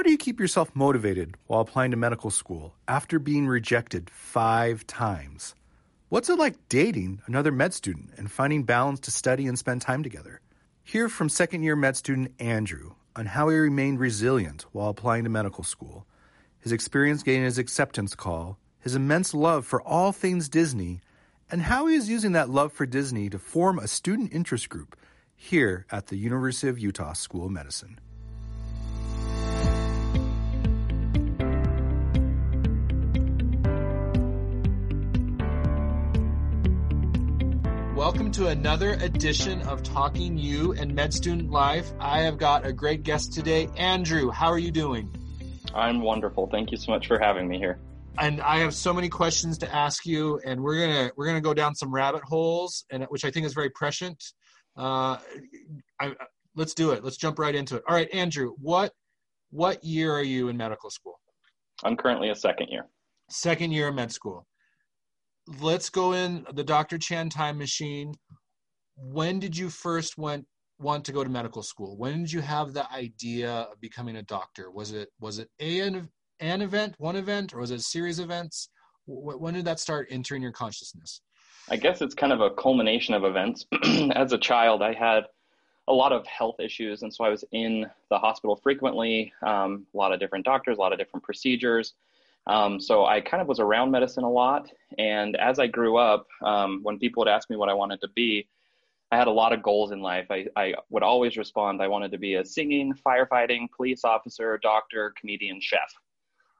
How do you keep yourself motivated while applying to medical school after being rejected five times? What's it like dating another med student and finding balance to study and spend time together? Hear from second year med student Andrew on how he remained resilient while applying to medical school, his experience getting his acceptance call, his immense love for all things Disney, and how he is using that love for Disney to form a student interest group here at the University of Utah School of Medicine. Welcome to another edition of Talking You and Med Student Life. I have got a great guest today. Andrew, how are you doing? I'm wonderful. Thank you so much for having me here. And I have so many questions to ask you, and we're gonna we're gonna go down some rabbit holes, and which I think is very prescient. Uh, I, let's do it. Let's jump right into it. All right, Andrew, what what year are you in medical school? I'm currently a second year. Second year of med school let's go in the Dr. Chan time machine. When did you first went want to go to medical school? When did you have the idea of becoming a doctor? Was it was it an, an event, one event, or was it a series of events? When did that start entering your consciousness? I guess it's kind of a culmination of events. As a child, I had a lot of health issues, and so I was in the hospital frequently. Um, a lot of different doctors, a lot of different procedures. Um, so I kind of was around medicine a lot. And as I grew up, um, when people would ask me what I wanted to be, I had a lot of goals in life. I, I would always respond, I wanted to be a singing, firefighting, police officer, doctor, comedian, chef.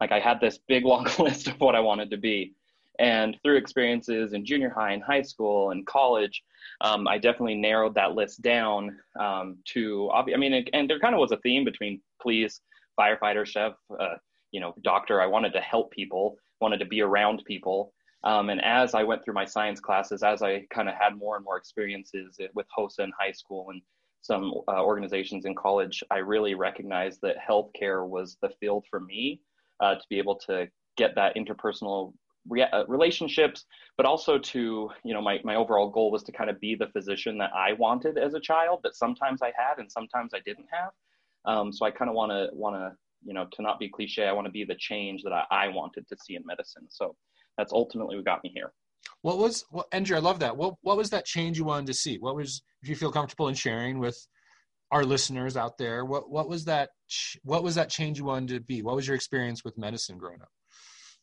Like I had this big long list of what I wanted to be. And through experiences in junior high and high school and college, um, I definitely narrowed that list down um, to, I mean, and there kind of was a theme between police, firefighter, chef, uh, you know doctor i wanted to help people wanted to be around people. Um, and as i went through my science classes as i kind of had more and more experiences with hosa in high school and some uh, organizations in college i really recognized that healthcare was the field for me uh, to be able to get that interpersonal re- uh, relationships but also to you know my, my overall goal was to kind of be the physician that i wanted as a child that sometimes i had and sometimes i didn't have. Um, so i kind of want to want to you know, to not be cliche, I want to be the change that I, I wanted to see in medicine. So that's ultimately what got me here. What was, well, Andrew, I love that. What, what was that change you wanted to see? What was, if you feel comfortable in sharing with our listeners out there, what, what was that, what was that change you wanted to be? What was your experience with medicine growing up?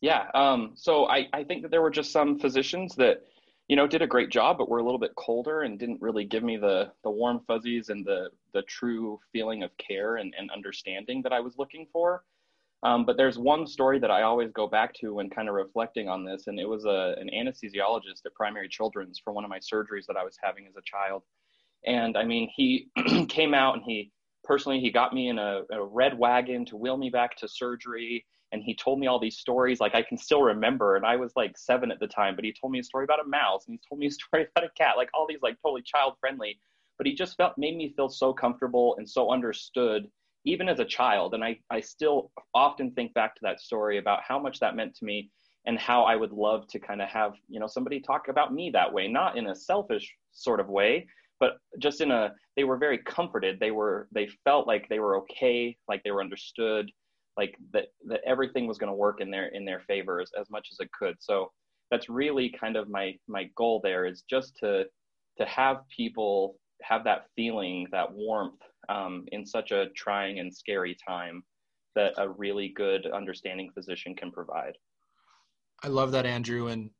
Yeah. Um, so I, I think that there were just some physicians that, you know, did a great job, but were a little bit colder and didn't really give me the the warm fuzzies and the the true feeling of care and, and understanding that I was looking for. Um, but there's one story that I always go back to when kind of reflecting on this, and it was a, an anesthesiologist at Primary Children's for one of my surgeries that I was having as a child. And I mean, he came out and he personally he got me in a, a red wagon to wheel me back to surgery and he told me all these stories like i can still remember and i was like seven at the time but he told me a story about a mouse and he told me a story about a cat like all these like totally child friendly but he just felt made me feel so comfortable and so understood even as a child and i i still often think back to that story about how much that meant to me and how i would love to kind of have you know somebody talk about me that way not in a selfish sort of way but just in a they were very comforted they were they felt like they were okay like they were understood like that that everything was going to work in their in their favor as, as much as it could. So that's really kind of my my goal there is just to to have people have that feeling that warmth um, in such a trying and scary time that a really good understanding physician can provide. I love that andrew. And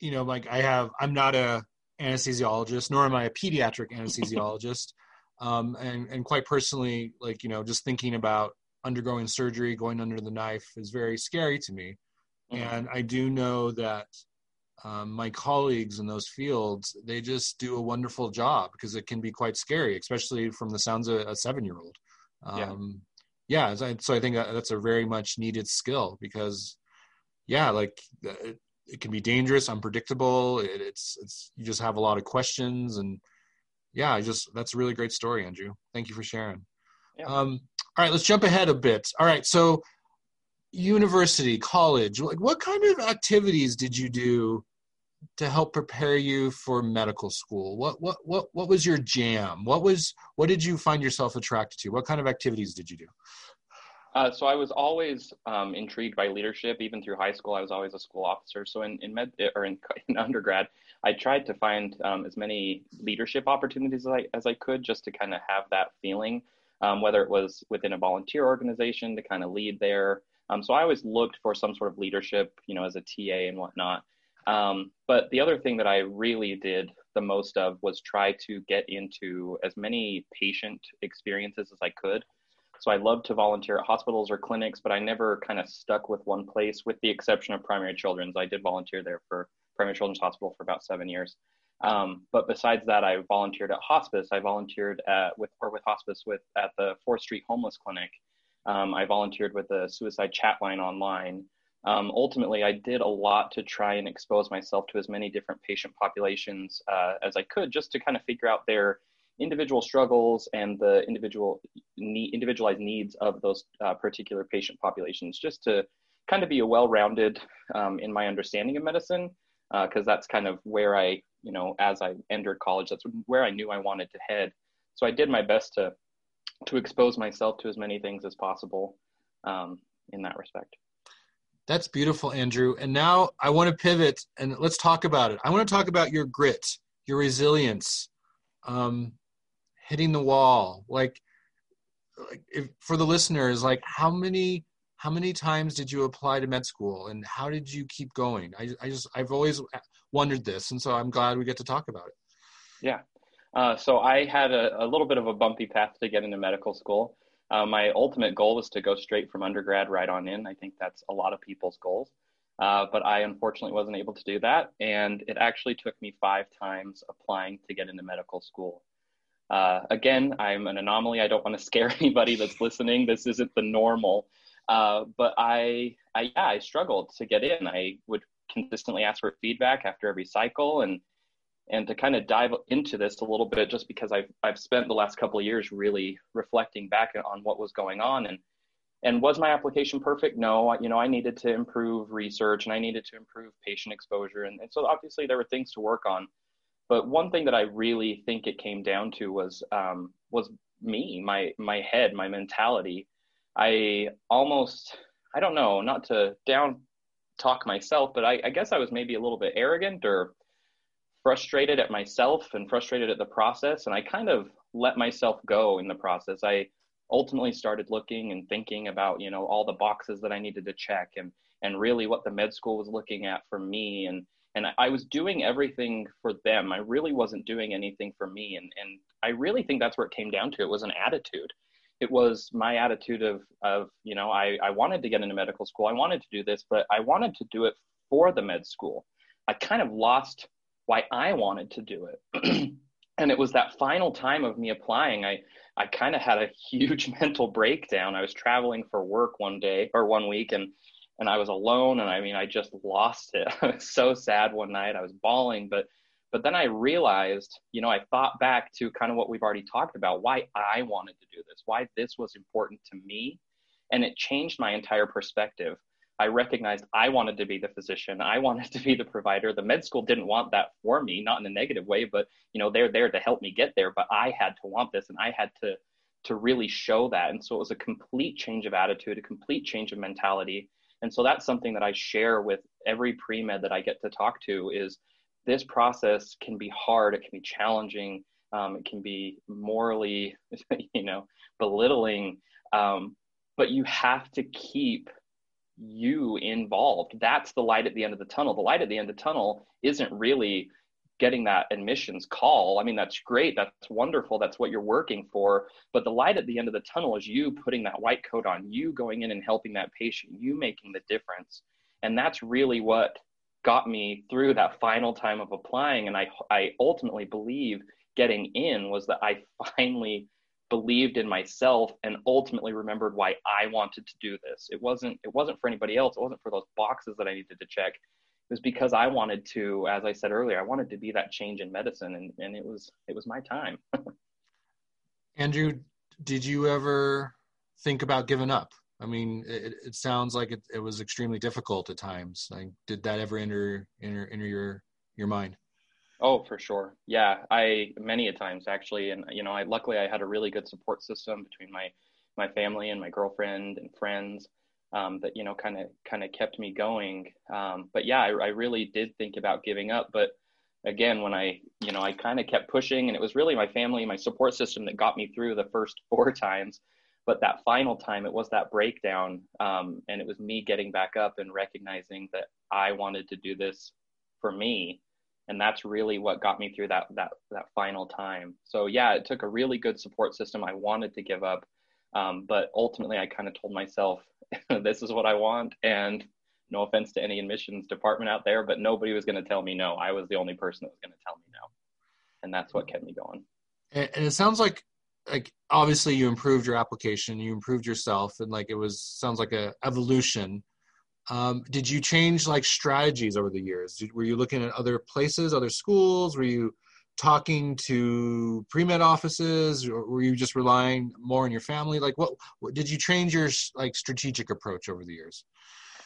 you know like i have i'm not a anesthesiologist nor am i a pediatric anesthesiologist. Um, and and quite personally like you know just thinking about undergoing surgery, going under the knife is very scary to me. Mm-hmm. And I do know that um, my colleagues in those fields, they just do a wonderful job because it can be quite scary, especially from the sounds of a seven year old. Um, yeah. yeah. So I think that's a very much needed skill because, yeah, like it, it can be dangerous, unpredictable. It, it's, it's, you just have a lot of questions and yeah, I just, that's a really great story, Andrew. Thank you for sharing. Yeah. Um, all right, let's jump ahead a bit. All right, so university, college, like what kind of activities did you do to help prepare you for medical school? What what what what was your jam? What was what did you find yourself attracted to? What kind of activities did you do? Uh, so I was always um, intrigued by leadership. Even through high school, I was always a school officer. So in, in med or in, in undergrad, I tried to find um, as many leadership opportunities as I, as I could, just to kind of have that feeling, um, whether it was within a volunteer organization to kind of lead there. Um, so I always looked for some sort of leadership, you know, as a TA and whatnot. Um, but the other thing that I really did the most of was try to get into as many patient experiences as I could. So I loved to volunteer at hospitals or clinics, but I never kind of stuck with one place, with the exception of primary children's. I did volunteer there for primary children's hospital for about seven years. Um, but besides that, I volunteered at hospice. I volunteered at, with or with hospice with at the Fourth Street Homeless Clinic. Um, I volunteered with the suicide chat line online um, ultimately, I did a lot to try and expose myself to as many different patient populations uh, as I could, just to kind of figure out their individual struggles and the individual need, individualized needs of those uh, particular patient populations, just to kind of be a well-rounded um, in my understanding of medicine, because uh, that's kind of where I, you know, as I entered college, that's where I knew I wanted to head. So I did my best to to expose myself to as many things as possible um, in that respect. That's beautiful, Andrew. And now I want to pivot and let's talk about it. I want to talk about your grit, your resilience, um, hitting the wall. Like, like if, for the listeners, like how many how many times did you apply to med school, and how did you keep going? I, I just I've always wondered this, and so I'm glad we get to talk about it. Yeah. Uh, so I had a, a little bit of a bumpy path to get into medical school. Uh, my ultimate goal was to go straight from undergrad right on in. I think that's a lot of people's goals. Uh, but I unfortunately wasn't able to do that. And it actually took me five times applying to get into medical school. Uh, again, I'm an anomaly. I don't want to scare anybody that's listening. This isn't the normal. Uh, but I, I, yeah, I struggled to get in. I would consistently ask for feedback after every cycle and and to kind of dive into this a little bit just because I've I've spent the last couple of years really reflecting back on what was going on and and was my application perfect? No, you know I needed to improve research and I needed to improve patient exposure and, and so obviously there were things to work on. But one thing that I really think it came down to was um, was me, my my head, my mentality. I almost I don't know, not to down talk myself, but I, I guess I was maybe a little bit arrogant or frustrated at myself and frustrated at the process. And I kind of let myself go in the process. I ultimately started looking and thinking about, you know, all the boxes that I needed to check and, and really what the med school was looking at for me. And, and I was doing everything for them. I really wasn't doing anything for me. And, and I really think that's where it came down to. It was an attitude. It was my attitude of, of you know, I, I wanted to get into medical school. I wanted to do this, but I wanted to do it for the med school. I kind of lost why I wanted to do it. and it was that final time of me applying, I, I kind of had a huge mental breakdown. I was traveling for work one day or one week and and I was alone and I mean I just lost it. I was so sad one night. I was bawling, but but then I realized, you know, I thought back to kind of what we've already talked about, why I wanted to do this, why this was important to me, and it changed my entire perspective. I recognized I wanted to be the physician. I wanted to be the provider. The med school didn't want that for me, not in a negative way, but you know, they're there to help me get there. But I had to want this and I had to to really show that. And so it was a complete change of attitude, a complete change of mentality. And so that's something that I share with every pre-med that I get to talk to is this process can be hard, it can be challenging, um, it can be morally, you know, belittling. Um, but you have to keep you involved. That's the light at the end of the tunnel. The light at the end of the tunnel isn't really getting that admissions call. I mean, that's great. That's wonderful. That's what you're working for. But the light at the end of the tunnel is you putting that white coat on, you going in and helping that patient, you making the difference. And that's really what got me through that final time of applying. And I, I ultimately believe getting in was that I finally believed in myself and ultimately remembered why I wanted to do this. It wasn't it wasn't for anybody else. It wasn't for those boxes that I needed to check. It was because I wanted to, as I said earlier, I wanted to be that change in medicine and, and it was it was my time. Andrew, did you ever think about giving up? I mean, it, it sounds like it, it was extremely difficult at times. Like, did that ever enter enter enter your your mind? Oh, for sure. Yeah, I many a times actually, and you know, I luckily I had a really good support system between my my family and my girlfriend and friends um, that you know kind of kind of kept me going. Um, but yeah, I, I really did think about giving up, but again when i you know i kind of kept pushing and it was really my family my support system that got me through the first four times but that final time it was that breakdown um, and it was me getting back up and recognizing that i wanted to do this for me. And that's really what got me through that that that final time. So yeah it took a really good support system. I wanted to give up um, but ultimately i kind of told myself this is what i want and no offense to any admissions department out there but nobody was going to tell me no. I was the only person that was going to tell me no. And that's what kept me going. And, and it sounds like like obviously you improved your application you improved yourself and like it was sounds like a evolution. Um, did you change like strategies over the years? Did, were you looking at other places other schools? Were you talking to pre-med offices? Or were you just relying more on your family? Like what, what did you change your like strategic approach over the years?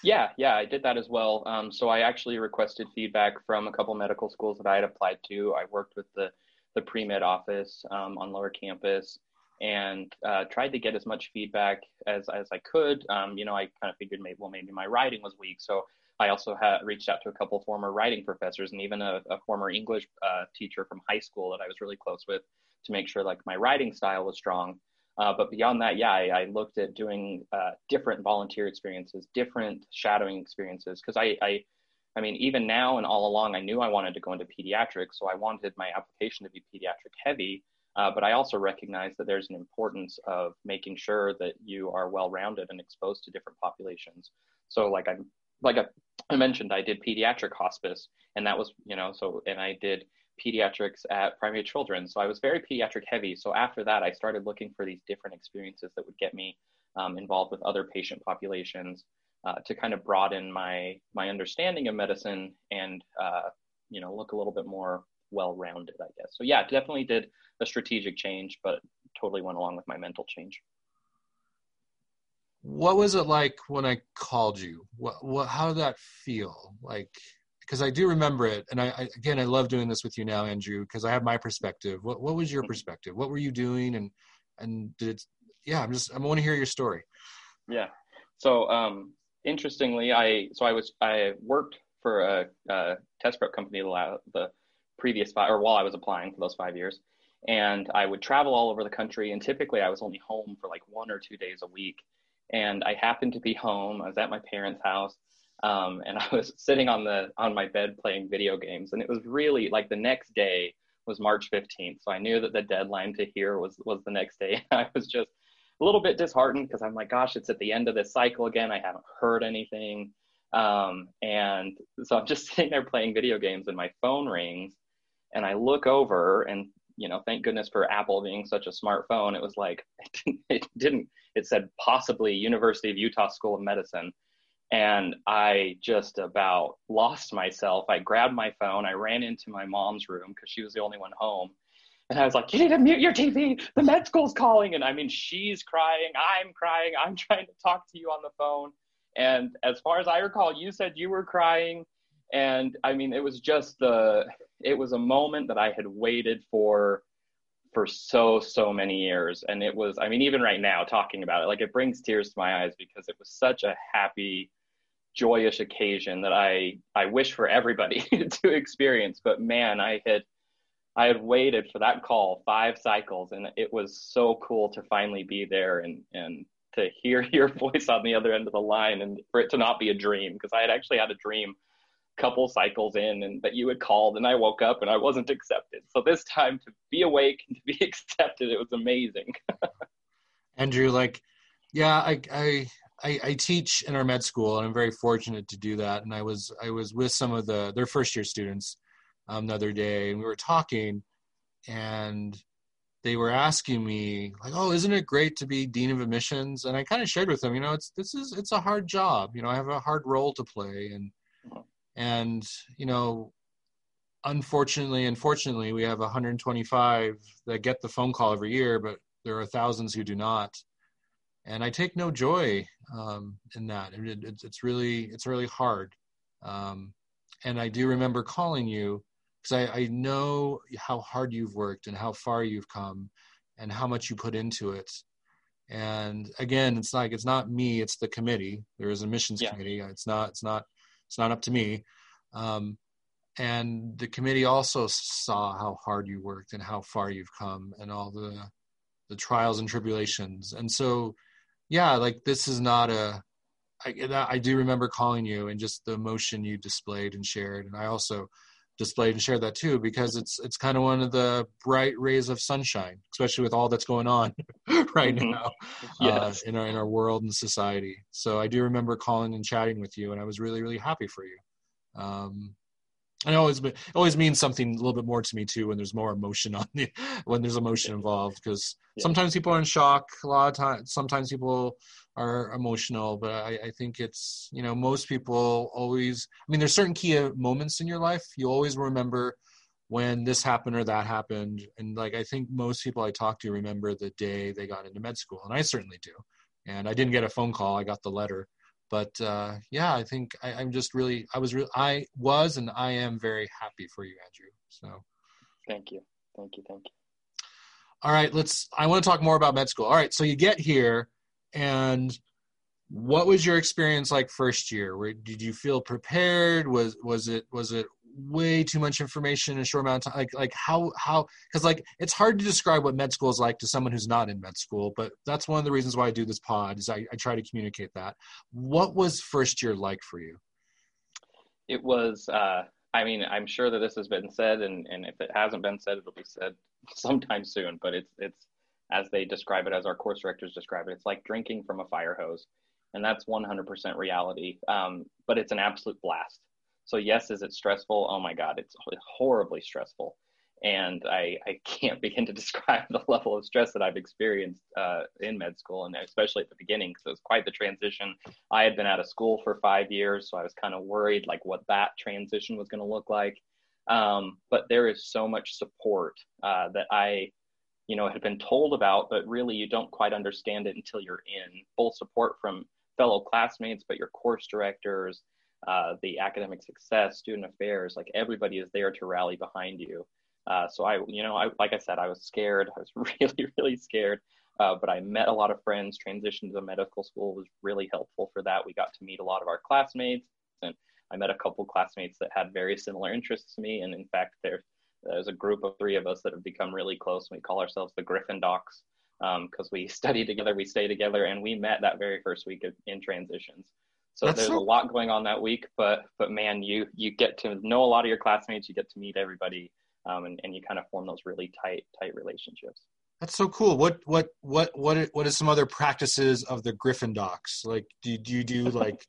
Yeah yeah i did that as well. Um, so i actually requested feedback from a couple medical schools that i had applied to. I worked with the the pre-med office um, on lower campus and uh, tried to get as much feedback as, as I could. Um, you know, I kind of figured maybe, well, maybe my writing was weak. So I also reached out to a couple former writing professors and even a, a former English uh, teacher from high school that I was really close with to make sure like my writing style was strong. Uh, but beyond that, yeah, I, I looked at doing uh, different volunteer experiences, different shadowing experiences, because I, I I mean, even now and all along, I knew I wanted to go into pediatrics, so I wanted my application to be pediatric heavy. Uh, but I also recognize that there's an importance of making sure that you are well-rounded and exposed to different populations. So, like I, like I, I mentioned, I did pediatric hospice, and that was, you know, so and I did pediatrics at primary children. So I was very pediatric heavy. So after that, I started looking for these different experiences that would get me um, involved with other patient populations uh, to kind of broaden my my understanding of medicine and uh, you know look a little bit more well-rounded i guess. So yeah definitely did a strategic change but totally went along with my mental change. What was it like when i called you? What, what how did that feel? Like because i do remember it and I, I, again i love doing this with you now andrew because i have my perspective. What, what was your mm-hmm. perspective? What were you doing? And and did it, yeah i'm just i want to hear your story. Yeah. So um interestingly, I so I was I worked for a, a test prep company the, the previous five or while I was applying for those five years, and I would travel all over the country. And typically, I was only home for like one or two days a week. And I happened to be home. I was at my parents' house, um, and I was sitting on the on my bed playing video games. And it was really like the next day was March 15th, so I knew that the deadline to hear was was the next day. I was just a little bit disheartened because I'm like, gosh, it's at the end of this cycle again. I haven't heard anything. Um, and so I'm just sitting there playing video games and my phone rings and I look over and, you know, thank goodness for Apple being such a smartphone. It was like, it didn't, it said possibly University of Utah School of Medicine. And I just about lost myself. I grabbed my phone. I ran into my mom's room because she was the only one home and I was like, you need to mute your TV. The med school's calling. And I mean, she's crying. I'm crying. I'm trying to talk to you on the phone. And as far as I recall, you said you were crying. And I mean, it was just the, it was a moment that I had waited for for so, so many years. And it was, I mean, even right now talking about it, like it brings tears to my eyes because it was such a happy, joyous occasion that I, I wish for everybody to experience. But man, I had, I had waited for that call five cycles, and it was so cool to finally be there and and to hear your voice on the other end of the line, and for it to not be a dream because I had actually had a dream couple cycles in and that you had called and I woke up and I wasn't accepted. So this time to be awake and to be accepted, it was amazing. Andrew, like, yeah, I, I, I, I, teach in our med school and I'm very fortunate to do that. And I was, I was with some of the, their first year students um, the other day, and we were talking, and they were asking me like, "Oh, isn't it great to be dean of admissions?" And I kind of shared with them, you know, it's this is it's a hard job. You know, I have a hard role to play, and and you know, unfortunately, unfortunately, we have 125 that get the phone call every year, but there are thousands who do not. And I take no joy um, in that. It, it, it's really it's really hard. Um, and I do remember calling you because I, I know how hard you've worked and how far you've come and how much you put into it. And again it's like it's not me it's the committee. There is a missions yeah. committee. It's not it's not it's not up to me. Um, and the committee also saw how hard you worked and how far you've come and all the the trials and tribulations. And so yeah like this is not a I, I do remember calling you and just the emotion you displayed and shared. And i also displayed and shared that too because it's it's kind of one of the bright rays of sunshine especially with all that's going on right mm-hmm. now uh, in our in our world and society. So i do remember calling and chatting with you and i was really really happy for you. Um, and it always it always means something a little bit more to me too when there's more emotion on the when there's emotion involved because yeah. sometimes people are in shock a lot of times sometimes people are emotional but I, I think it's you know most people always i mean there's certain key uh, moments in your life. You always remember when this happened or that happened and like i think most people i talk to remember the day they got into med school and i certainly do. And i didn't get a phone call i got the letter but uh, yeah, I think I, am just really, I was, really, I was, and I am very happy for you, Andrew. So, thank you, thank you, thank you. All right, let's. I want to talk more about med school. All right, so you get here, and what was your experience like first year? Where did you feel prepared? Was was it was it way too much information in a short amount of time like like how how because like it's hard to describe what med school is like to someone who's not in med school but that's one of the reasons why i do this pod is i, I try to communicate that. What was first year like for you? It was uh i mean i'm sure that this has been said and and if it hasn't been said it'll be said sometime soon but it's it's as they describe it as our course directors describe it it's like drinking from a fire hose and that's 100% reality. Um, but it's an absolute blast so yes, is it stressful? Oh my God, it's horribly stressful. And I, I can't begin to describe the level of stress that I've experienced uh, in med school, and especially at the beginning, because it was quite the transition. I had been out of school for five years, so I was kind of worried, like what that transition was going to look like. Um, but there is so much support uh, that I, you know, had been told about, but really you don't quite understand it until you're in. Full support from fellow classmates, but your course directors, uh, the academic success, student affairs, like everybody is there to rally behind you. Uh, so I, you know, I, like I said, I was scared. I was really, really scared. Uh, but I met a lot of friends. Transition to medical school was really helpful for that. We got to meet a lot of our classmates, and I met a couple classmates that had very similar interests to me. And in fact, there, there's a group of three of us that have become really close. We call ourselves the Griffin Docs because um, we study together, we stay together, and we met that very first week of, in transitions. So That's there's so- a lot going on that week, but but man, you you get to know a lot of your classmates, you get to meet everybody, um, and and you kind of form those really tight tight relationships. That's so cool. What what what what what is some other practices of the Griffin Docs? Like, do do you do like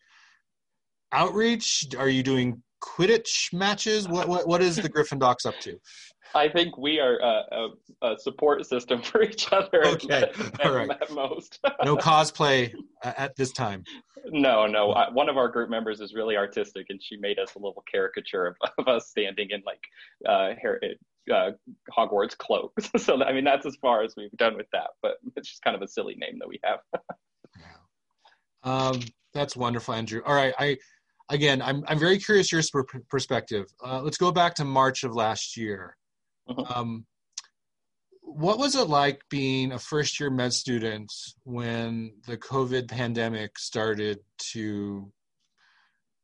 outreach? Are you doing Quidditch matches? What what what is the Griffin Docs up to? I think we are a, a, a support system for each other. Okay, at, all right. At most, no cosplay at this time. No, no. I, one of our group members is really artistic, and she made us a little caricature of, of us standing in like uh, hair, uh, Hogwarts cloaks. so I mean, that's as far as we've done with that. But it's just kind of a silly name that we have. yeah. Um, that's wonderful, Andrew. All right, I again, I'm I'm very curious your perspective. Uh, let's go back to March of last year. Mm-hmm. Um, what was it like being a first year med student when the COVID pandemic started to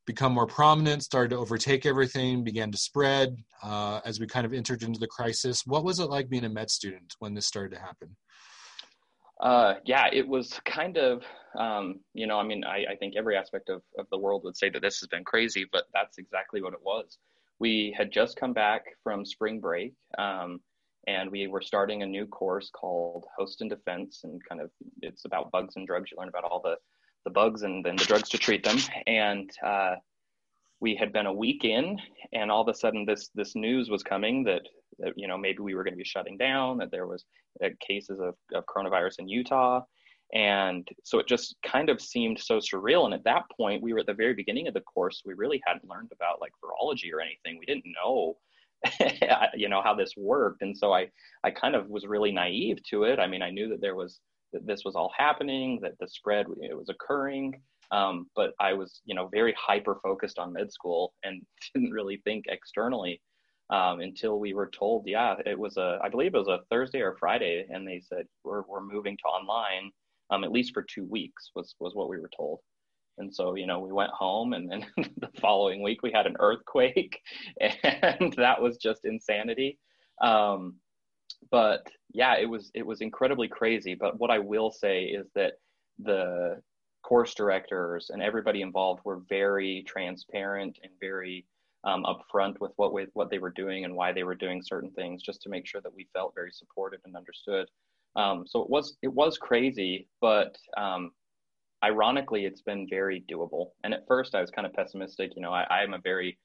become more prominent, started to overtake everything, began to spread uh, as we kind of entered into the crisis? What was it like being a med student when this started to happen? Uh, yeah, it was kind of, um, you know, I mean, I, I think every aspect of, of the world would say that this has been crazy, but that's exactly what it was. We had just come back from spring break um, and we were starting a new course called host and defense and kind of it's about bugs and drugs. You learn about all the the bugs and then the drugs to treat them. And uh, we had been a week in and all of a sudden this this news was coming that, that you know maybe we were going to be shutting down that there was uh, cases of, of coronavirus in utah and so it just kind of seemed so surreal. And at that point, we were at the very beginning of the course. We really hadn't learned about like virology or anything. We didn't know, you know, how this worked. And so I, I kind of was really naive to it. I mean, I knew that there was, that this was all happening, that the spread it was occurring. Um, but I was, you know, very hyper focused on med school and didn't really think externally um, until we were told, yeah, it was a, I believe it was a Thursday or Friday, and they said we're we're moving to online um, at least for two weeks was was what we were told. And so, you know, we went home and then the following week we had an earthquake and that was just insanity. Um, but yeah, it was, it was incredibly crazy. But what I will say is that the course directors and everybody involved were very transparent and very um, upfront with what what they were doing and why they were doing certain things, just to make sure that we felt very supported and understood. Um, so it was it was crazy, but um, ironically, it's been very doable. And at first, I was kind of pessimistic. You know, I, I'm a very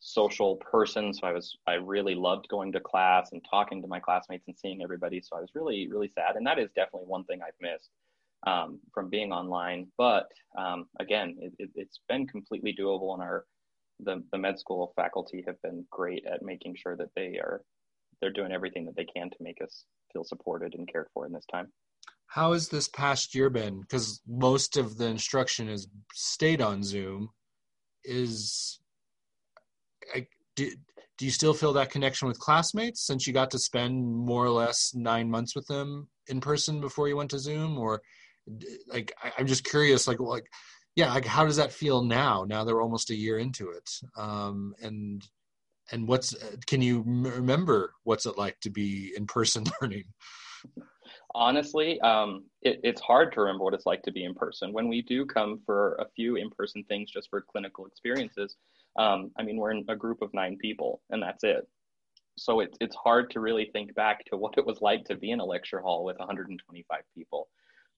social person, so I was I really loved going to class and talking to my classmates and seeing everybody. So I was really really sad, and that is definitely one thing I've missed um, from being online. But um, again, it, it's been completely doable, and our the the med school faculty have been great at making sure that they are they're doing everything that they can to make us feel supported and cared for in this time. How has this past year been? Because most of the instruction has stayed on Zoom. Is I, do, do you still feel that connection with classmates since you got to spend more or less nine months with them in person before you went to Zoom? Or like I, I'm just curious, like like yeah, like how does that feel now? Now they're almost a year into it, um, and and what's can you remember what's it like to be in person learning? honestly, um, it, it's hard to remember what it's like to be in person. When we do come for a few in person things just for clinical experiences, um, I mean, we're in a group of nine people and that's it. So it's, it's hard to really think back to what it was like to be in a lecture hall with 125 people.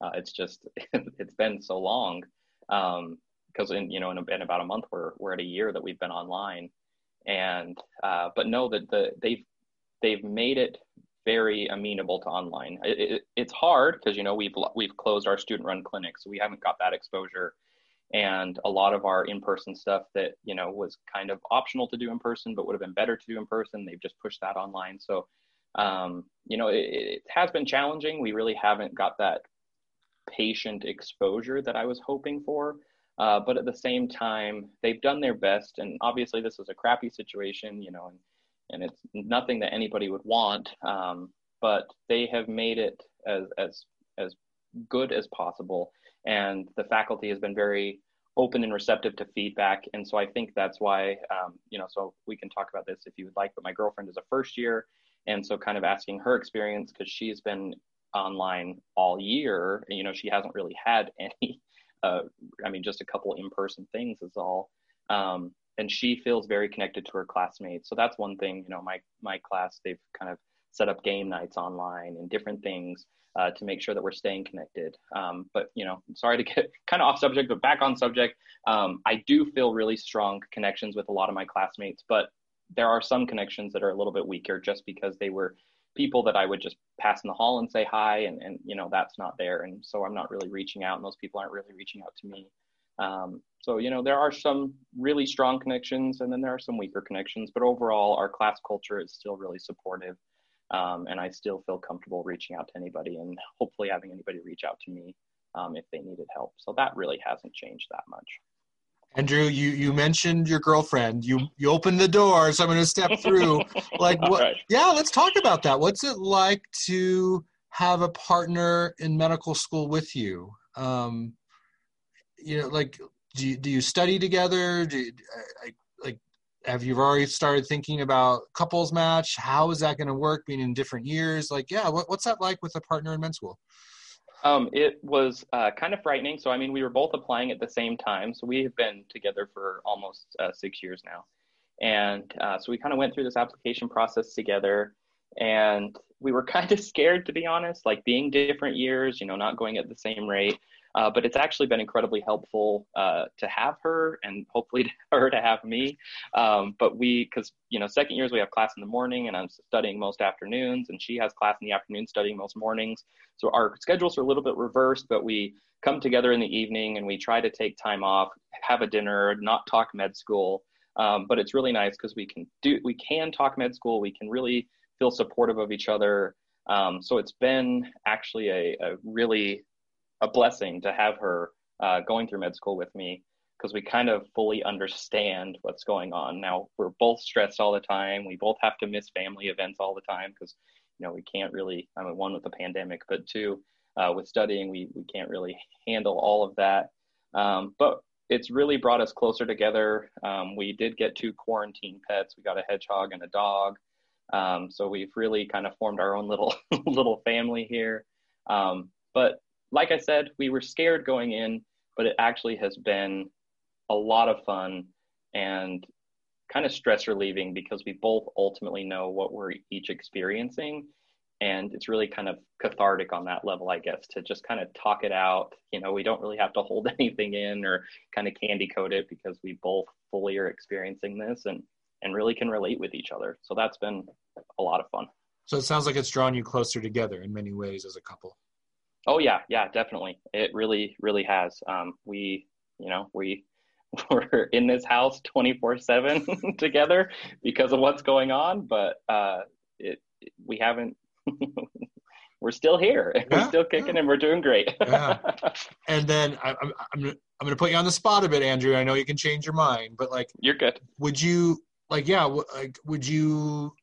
Uh, it's just, it's been so long. because um, in, you know, in, in, about a month, we're, we're at a year that we've been online and, uh, but know that the, they've, they've made it very amenable to online. It, it, it's hard because you know we've we've closed our student run clinic, so we haven't got that exposure. And a lot of our in-person stuff that you know was kind of optional to do in person, but would have been better to do in person, they've just pushed that online. So um, you know it, it has been challenging. We really haven't got that patient exposure that I was hoping for. Uh, but at the same time, they've done their best. And obviously, this is a crappy situation, you know, and and it's nothing that anybody would want. Um, but they have made it as as as good as possible, and the faculty has been very open and receptive to feedback. And so I think that's why, um, you know, so we can talk about this if you would like. But my girlfriend is a first year, and so kind of asking her experience because she's been online all year. You know, she hasn't really had any. Uh, I mean, just a couple in-person things is all. Um, and she feels very connected to her classmates. So that's one thing, you know, my my class they've kind of set up game nights online and different things uh, to make sure that we're staying connected. Um, but you know, sorry to get kind of off subject, but back on subject. Um, I do feel really strong connections with a lot of my classmates, but there are some connections that are a little bit weaker just because they were people that I would just pass in the hall and say hi, and and you know that's not there, and so I'm not really reaching out, and those people aren't really reaching out to me. Um, so, you know, there are some really strong connections and then there are some weaker connections, but overall, our class culture is still really supportive. Um, and I still feel comfortable reaching out to anybody and hopefully having anybody reach out to me um, if they needed help. So that really hasn't changed that much. Andrew, you, you mentioned your girlfriend. You you opened the door, so I'm going to step through. like what? Right. Yeah, let's talk about that. What's it like to have a partner in medical school with you? Um, you know, like, do you, do you study together? Do you, like, like, have you already started thinking about couples match? How is that going to work being in different years? Like, yeah, what, what's that like with a partner in med school? Um, it was uh, kind of frightening. So, I mean, we were both applying at the same time. So, we have been together for almost uh, six years now. And uh, so, we kind of went through this application process together. And we were kind of scared, to be honest, like being different years, you know, not going at the same rate. Uh, but it's actually been incredibly helpful uh, to have her and hopefully her to have me. Um, but we, because, you know, second years we have class in the morning and I'm studying most afternoons and she has class in the afternoon studying most mornings. So our schedules are a little bit reversed, but we come together in the evening and we try to take time off, have a dinner, not talk med school. Um, but it's really nice because we can do, we can talk med school. We can really feel supportive of each other. Um, so it's been actually a, a really a blessing to have her uh, going through med school with me because we kind of fully understand what's going on. Now we're both stressed all the time. We both have to miss family events all the time because you know we can't really. I mean, one with the pandemic, but two, uh, with studying, we we can't really handle all of that. Um, but it's really brought us closer together. Um, we did get two quarantine pets. We got a hedgehog and a dog. Um, so we've really kind of formed our own little little family here. Um, but like I said, we were scared going in, but it actually has been a lot of fun and kind of stress relieving because we both ultimately know what we're each experiencing. And it's really kind of cathartic on that level i guess to just kind of talk it out. You know we don't really have to hold anything in or kind of candy coat it because we both fully are experiencing this and and really can relate with each other. So that's been a lot of fun. So it sounds like it's drawn you closer together in many ways as a couple oh yeah yeah definitely it really really has um, we you know we we're in this house 24 7 together because of what's going on but uh, it, we haven't we're still here. Yeah, we're still kicking yeah. and we're doing great. yeah. And then I, I'm I'm gonna, I'm gonna put you on the spot a bit, Andrew. I know you can change your mind, but like you're good. Would you like yeah? Like would you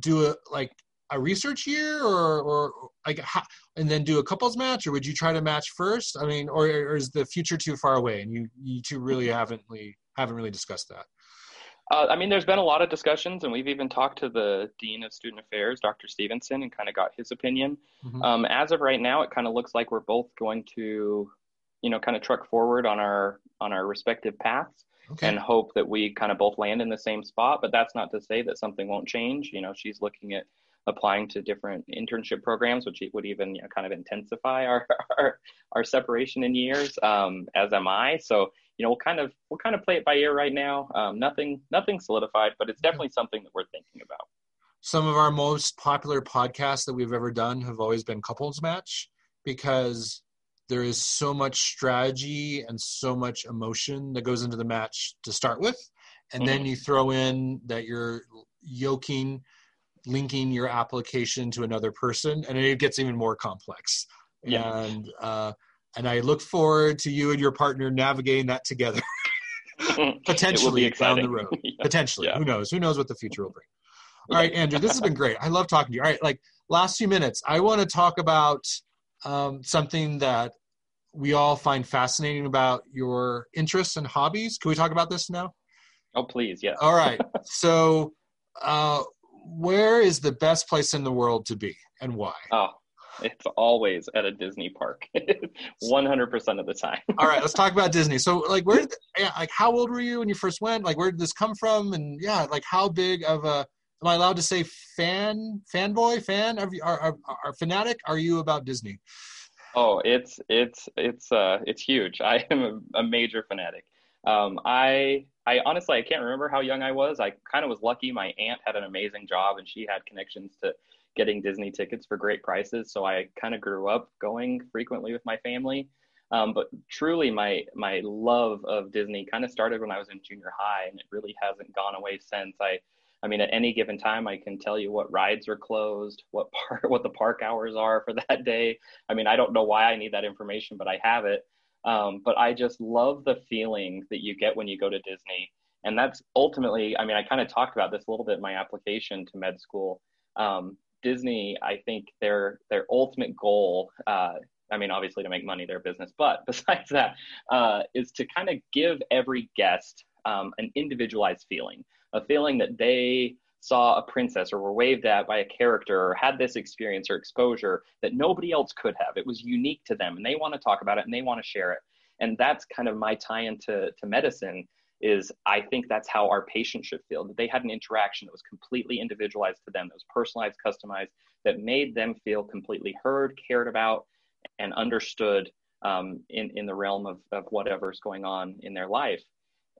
do a like a research year or or like how, and then do a couples match, or would you try to match first? I mean, or, or is the future too far away, and you you two really haven't really haven't really discussed that? Uh, I mean, there's been a lot of discussions, and we've even talked to the dean of student affairs, Dr. Stevenson, and kind of got his opinion. Mm-hmm. Um, as of right now, it kind of looks like we're both going to, you know, kind of truck forward on our on our respective paths, okay. and hope that we kind of both land in the same spot. But that's not to say that something won't change. You know, she's looking at applying to different internship programs, which would even you know, kind of intensify our, our, our separation in years, um, as am I. So you know, we'll kind of we'll kind of play it by ear right now. Um, nothing nothing solidified, but it's definitely something that we're thinking about. Some of our most popular podcasts that we've ever done have always been couples match because there is so much strategy and so much emotion that goes into the match to start with, and mm-hmm. then you throw in that you're yoking linking your application to another person and it gets even more complex yeah. and uh, and I look forward to you and your partner navigating that together. Potentially down the road. yeah. Potentially. Yeah. Who knows? Who knows what the future will bring? All right, Andrew, this has been great. I love talking to you. All right, like last few minutes, I want to talk about um, something that we all find fascinating about your interests and hobbies. Can we talk about this now? Oh, please, yeah. All right. So, uh, where is the best place in the world to be and why? Oh, it's always at a Disney park, 100% of the time. All right, let's talk about Disney. So, like, where, did, yeah, like, how old were you when you first went? Like, where did this come from? And yeah, like, how big of a am I allowed to say fan, fanboy, fan? Are, are, are, are fanatic? Are you about Disney? Oh, it's it's it's uh it's huge. I am a, a major fanatic. Um, I I honestly I can't remember how young I was. I kind of was lucky. My aunt had an amazing job, and she had connections to getting Disney tickets for great prices. So I kind of grew up going frequently with my family. Um, but truly, my my love of Disney kind of started when I was in junior high, and it really hasn't gone away since. I, I mean, at any given time, I can tell you what rides are closed, what park, what the park hours are for that day. I mean, I don't know why I need that information, but I have it. Um, but I just love the feeling that you get when you go to Disney, and that's ultimately. I mean, I kind of talked about this a little bit in my application to med school. Um, Disney, I think their their ultimate goal, uh, I mean, obviously to make money, their business, but besides that, uh, is to kind of give every guest um, an individualized feeling, a feeling that they saw a princess or were waved at by a character or had this experience or exposure that nobody else could have. It was unique to them, and they want to talk about it and they want to share it. And that's kind of my tie into to medicine is I think that's how our patients should feel that they had an interaction that was completely individualized to them, that was personalized, customized, that made them feel completely heard, cared about, and understood um, in, in the realm of, of whatever's going on in their life.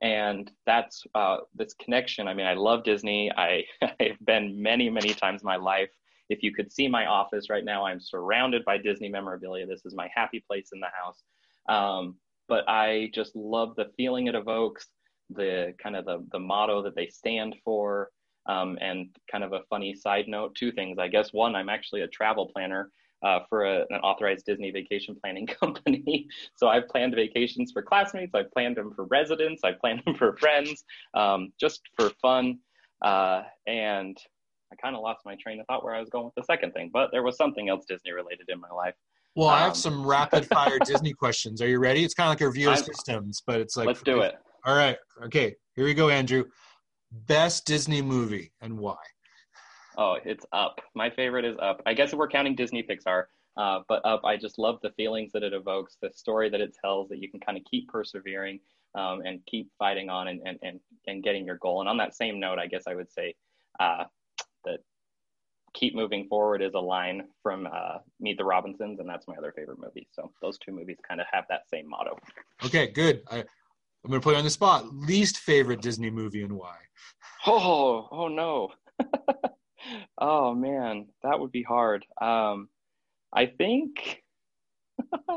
And that's uh, this connection. I mean, I love Disney. I, I've been many, many times in my life. If you could see my office right now, I'm surrounded by Disney memorabilia. This is my happy place in the house. Um, but I just love the feeling it evokes the kind of the, the motto that they stand for. Um, and kind of a funny side note, two things. I guess one, I'm actually a travel planner uh, for a, an authorized Disney vacation planning company. so I've planned vacations for classmates, I've planned them for residents, I've planned them for friends, um, just for fun. Uh, and I kind of lost my train of thought where I was going with the second thing, but there was something else Disney related in my life. Well, um, I have um, some rapid fire Disney questions. Are you ready? It's kind of like a review of systems, but it's like let's do it. All right. Okay. Here we go, Andrew. Best Disney movie and why? Oh, it's Up. My favorite is Up. I guess if we're counting Disney Pixar, uh, but Up, I just love the feelings that it evokes, the story that it tells, that you can kind of keep persevering um, and keep fighting on and, and, and, and getting your goal. And on that same note, I guess I would say uh, that keep moving forward is a line from uh, Meet the Robinsons, and that's my other favorite movie. So those two movies kind of have that same motto. Okay, good. I, I'm going to put you on the spot. Least favorite Disney movie and why? Oh, oh no. oh man, that would be hard. Um, I think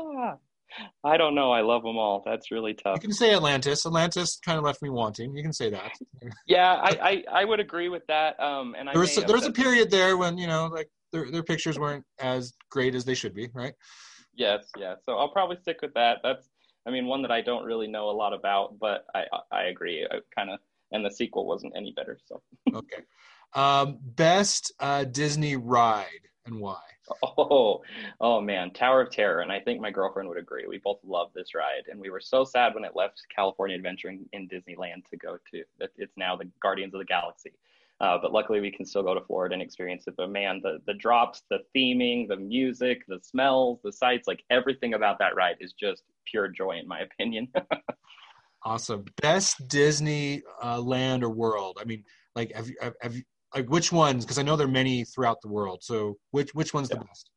I don't know. I love them all. That's really tough. You can say Atlantis. Atlantis kind of left me wanting. You can say that. yeah, I, I, I would agree with that. Um, and there was there was a period there when you know like their their pictures weren't as great as they should be, right? Yes, yeah. So I'll probably stick with that. That's I mean one that I don't really know a lot about, but I I agree. I kind of and the sequel wasn't any better. So okay. Um, best uh, Disney ride and why? Oh, oh man, Tower of Terror, and I think my girlfriend would agree. We both love this ride, and we were so sad when it left California Adventuring in Disneyland to go to. It's now the Guardians of the Galaxy, uh, but luckily we can still go to Florida and experience it. But man, the the drops, the theming, the music, the smells, the sights, like everything about that ride is just pure joy, in my opinion. awesome, best Disney uh, land or world. I mean, like have you have, have you like which ones? Because I know there are many throughout the world. So which which one's yeah. the best?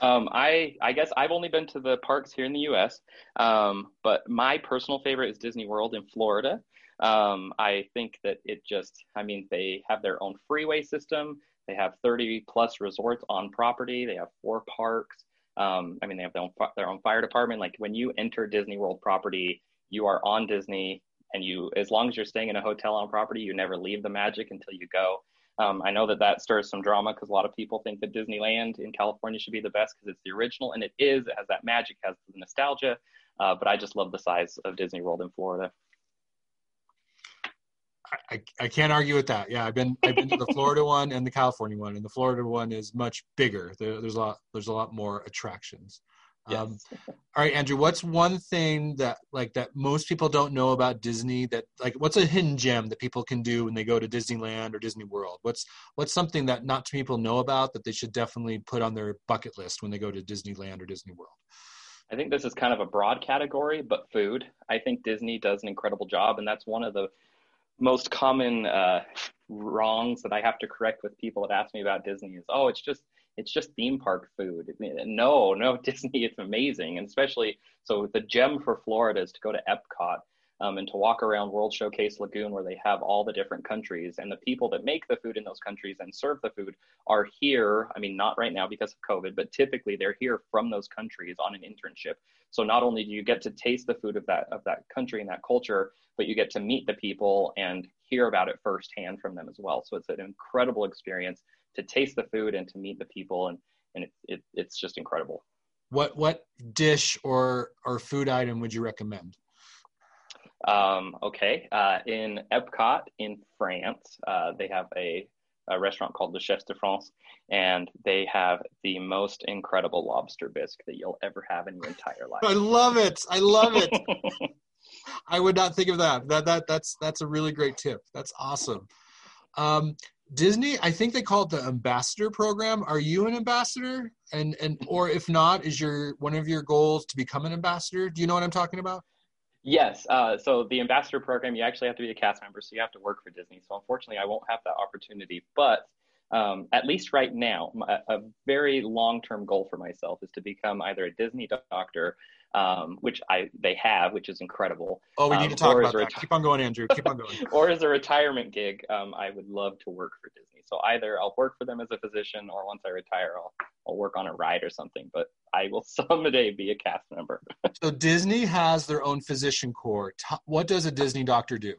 Um, I I guess I've only been to the parks here in the U.S., um, but my personal favorite is Disney World in Florida. Um, I think that it just, I mean, they have their own freeway system. They have 30 plus resorts on property. They have four parks. Um, I mean, they have their own their own fire department. Like when you enter Disney World property, you are on Disney, and you, as long as you're staying in a hotel on property, you never leave the magic until you go. Um, I know that that stirs some drama because a lot of people think that Disneyland in California should be the best because it's the original, and it is. It has that magic, has the nostalgia. Uh, but I just love the size of Disney World in Florida. I, I can't argue with that. Yeah, I've been I've been to the Florida one and the California one, and the Florida one is much bigger. There, there's a lot there's a lot more attractions. Yes. Um, all right, Andrew, what's one thing that like that most people don't know about Disney that like what's a hidden gem that people can do when they go to Disneyland or Disney World? What's what's something that not too people know about that they should definitely put on their bucket list when they go to Disneyland or Disney World? I think this is kind of a broad category, but food. I think Disney does an incredible job, and that's one of the most common uh, wrongs that I have to correct with people that ask me about Disney is, oh, it's just it's just theme park food. No, no, Disney, it's amazing. And especially, so the gem for Florida is to go to Epcot um, and to walk around World Showcase Lagoon where they have all the different countries and the people that make the food in those countries and serve the food are here. I mean, not right now because of COVID, but typically they're here from those countries on an internship. So not only do you get to taste the food of that of that country and that culture, but you get to meet the people and hear about it firsthand from them as well. So it's an incredible experience to taste the food and to meet the people and and it, it, it's just incredible. What what dish or or food item would you recommend? Um, okay uh, in epcot in france uh, they have a, a restaurant called the chefs de france and they have the most incredible lobster bisque that you'll ever have in your entire life. I love it. I love it. I would not think of that. That that that's that's a really great tip. That's awesome. Um, Disney, I think they call it the ambassador program. Are you an ambassador? And and or if not, is your one of your goals to become an ambassador? Do you know what I'm talking about? Yes. Uh, so the ambassador program, you actually have to be a cast member, so you have to work for Disney. So unfortunately, I won't have that opportunity. But um, at least right now, a, a very long-term goal for myself is to become either a Disney doctor um, which I they have, which is incredible. Oh, we need um, to talk about that. Reti- Keep on going, Andrew. Keep on going. or as a retirement gig, um, I would love to work for Disney. So either I'll work for them as a physician, or once I retire, I'll I'll work on a ride or something. But I will someday be a cast member. so Disney has their own physician corps. What does a Disney doctor do?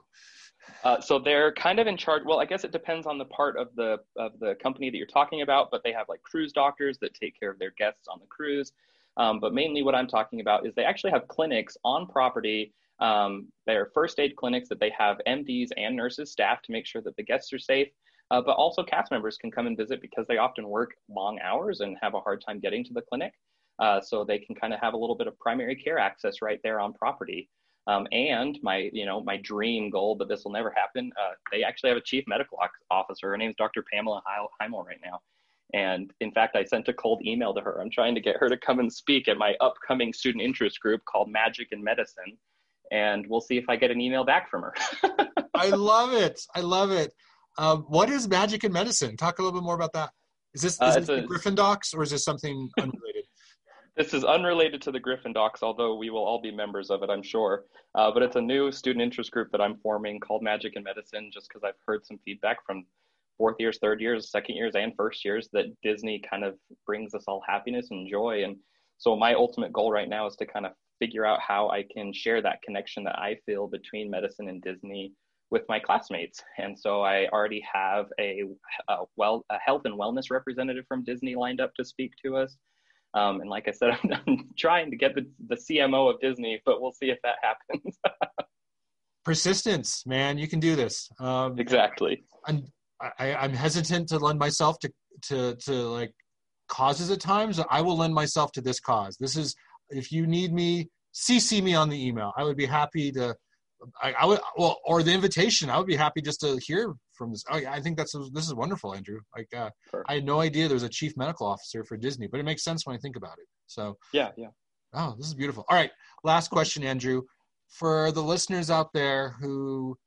Uh, so they're kind of in charge. Well, I guess it depends on the part of the of the company that you're talking about, but they have like cruise doctors that take care of their guests on the cruise. Um, but mainly what I'm talking about is they actually have clinics on property. Um, they're first aid clinics that they have MDs and nurses staff to make sure that the guests are safe. Uh, but also cast members can come and visit because they often work long hours and have a hard time getting to the clinic. uh, so they can kind of have a little bit of primary care access right there on property. Um, and my, you know, my dream goal, but this will never happen. Uh, they actually have a chief medical officer. Her name is Dr. Pamela Hymel right now. And in fact, I sent a cold email to her. I'm trying to get her to come and speak at my upcoming student interest group called Magic and Medicine. And we'll see if I get an email back from her. I love it. I love it. Um, what is Magic and Medicine? Talk a little bit more about that. Is this, is uh, this a, the Griffin Docs or is this something unrelated? this is unrelated to the Griffin Docs, although we will all be members of it, I'm sure. Uh, but it's a new student interest group that I'm forming called Magic and Medicine, just because I've heard some feedback from fourth years, third years, second years, and first years that Disney kind of brings us all happiness and joy. And so my ultimate goal right now is to kind of figure out how I can share that connection that I feel between medicine and Disney with my classmates. And so I already have a, a well a health and wellness representative from Disney lined up to speak to us. Um, and like I said, I'm, I'm, trying to get the, the CMO of Disney, but we'll see if that happens. Persistence, man, you can do this. Um, exactly. And I, I'm hesitant to lend myself to to to like causes at times. I will lend myself to this cause. This is if you need me, CC me on the email. I would be happy to. I, I would well, or the invitation. I would be happy just to hear from this. Oh, yeah, I think that's this is wonderful, Andrew. Like uh, sure. I had no idea there was a chief medical officer for Disney, but it makes sense when I think about it. So yeah, yeah. Oh, this is beautiful. All right, last question, Andrew. For the listeners out there who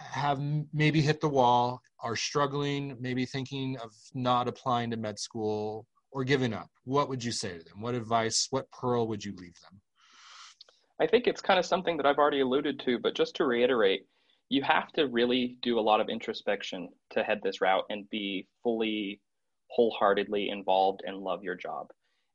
have maybe hit the wall, are struggling, maybe thinking of not applying to med school or giving up, what would you say to them? What advice, what pearl would you leave them? I think it's kind of something that I've already alluded to, but just to reiterate, you have to really do a lot of introspection to head this route and be fully, wholeheartedly involved and love your job.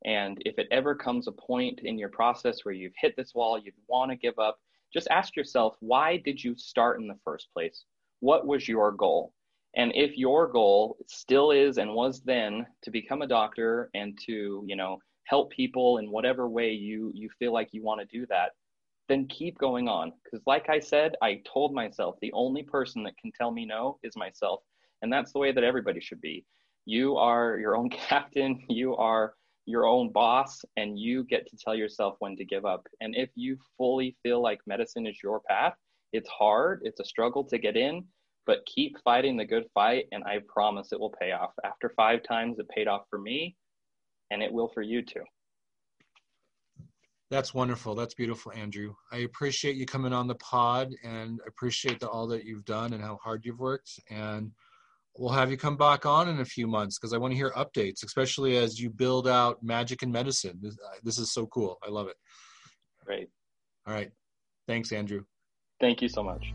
And if it ever comes a point in your process where you've hit this wall, you want to give up, just ask yourself, why did you start in the first place? What was your goal? And if your goal still is and was then to become a doctor and to, you know, help people in whatever way you you feel like you want to do that, then keep going on. Because like I said, I told myself the only person that can tell me no is myself. And that's the way that everybody should be. You are your own captain, you are your own boss, and you get to tell yourself when to give up. And if you fully feel like medicine is your path, it's hard, it's a struggle to get in, but keep fighting the good fight, and I promise it will pay off. After five times, it paid off for me, and it will for you too. That's wonderful. That's beautiful, Andrew. I appreciate you coming on the pod and appreciate the, all that you've done and how hard you've worked. And we'll have you come back on in a few months because I want to hear updates, especially as you build out magic and medicine. This, uh, this is so cool. I love it. Great. All right. Thanks, Andrew. Thank you so much.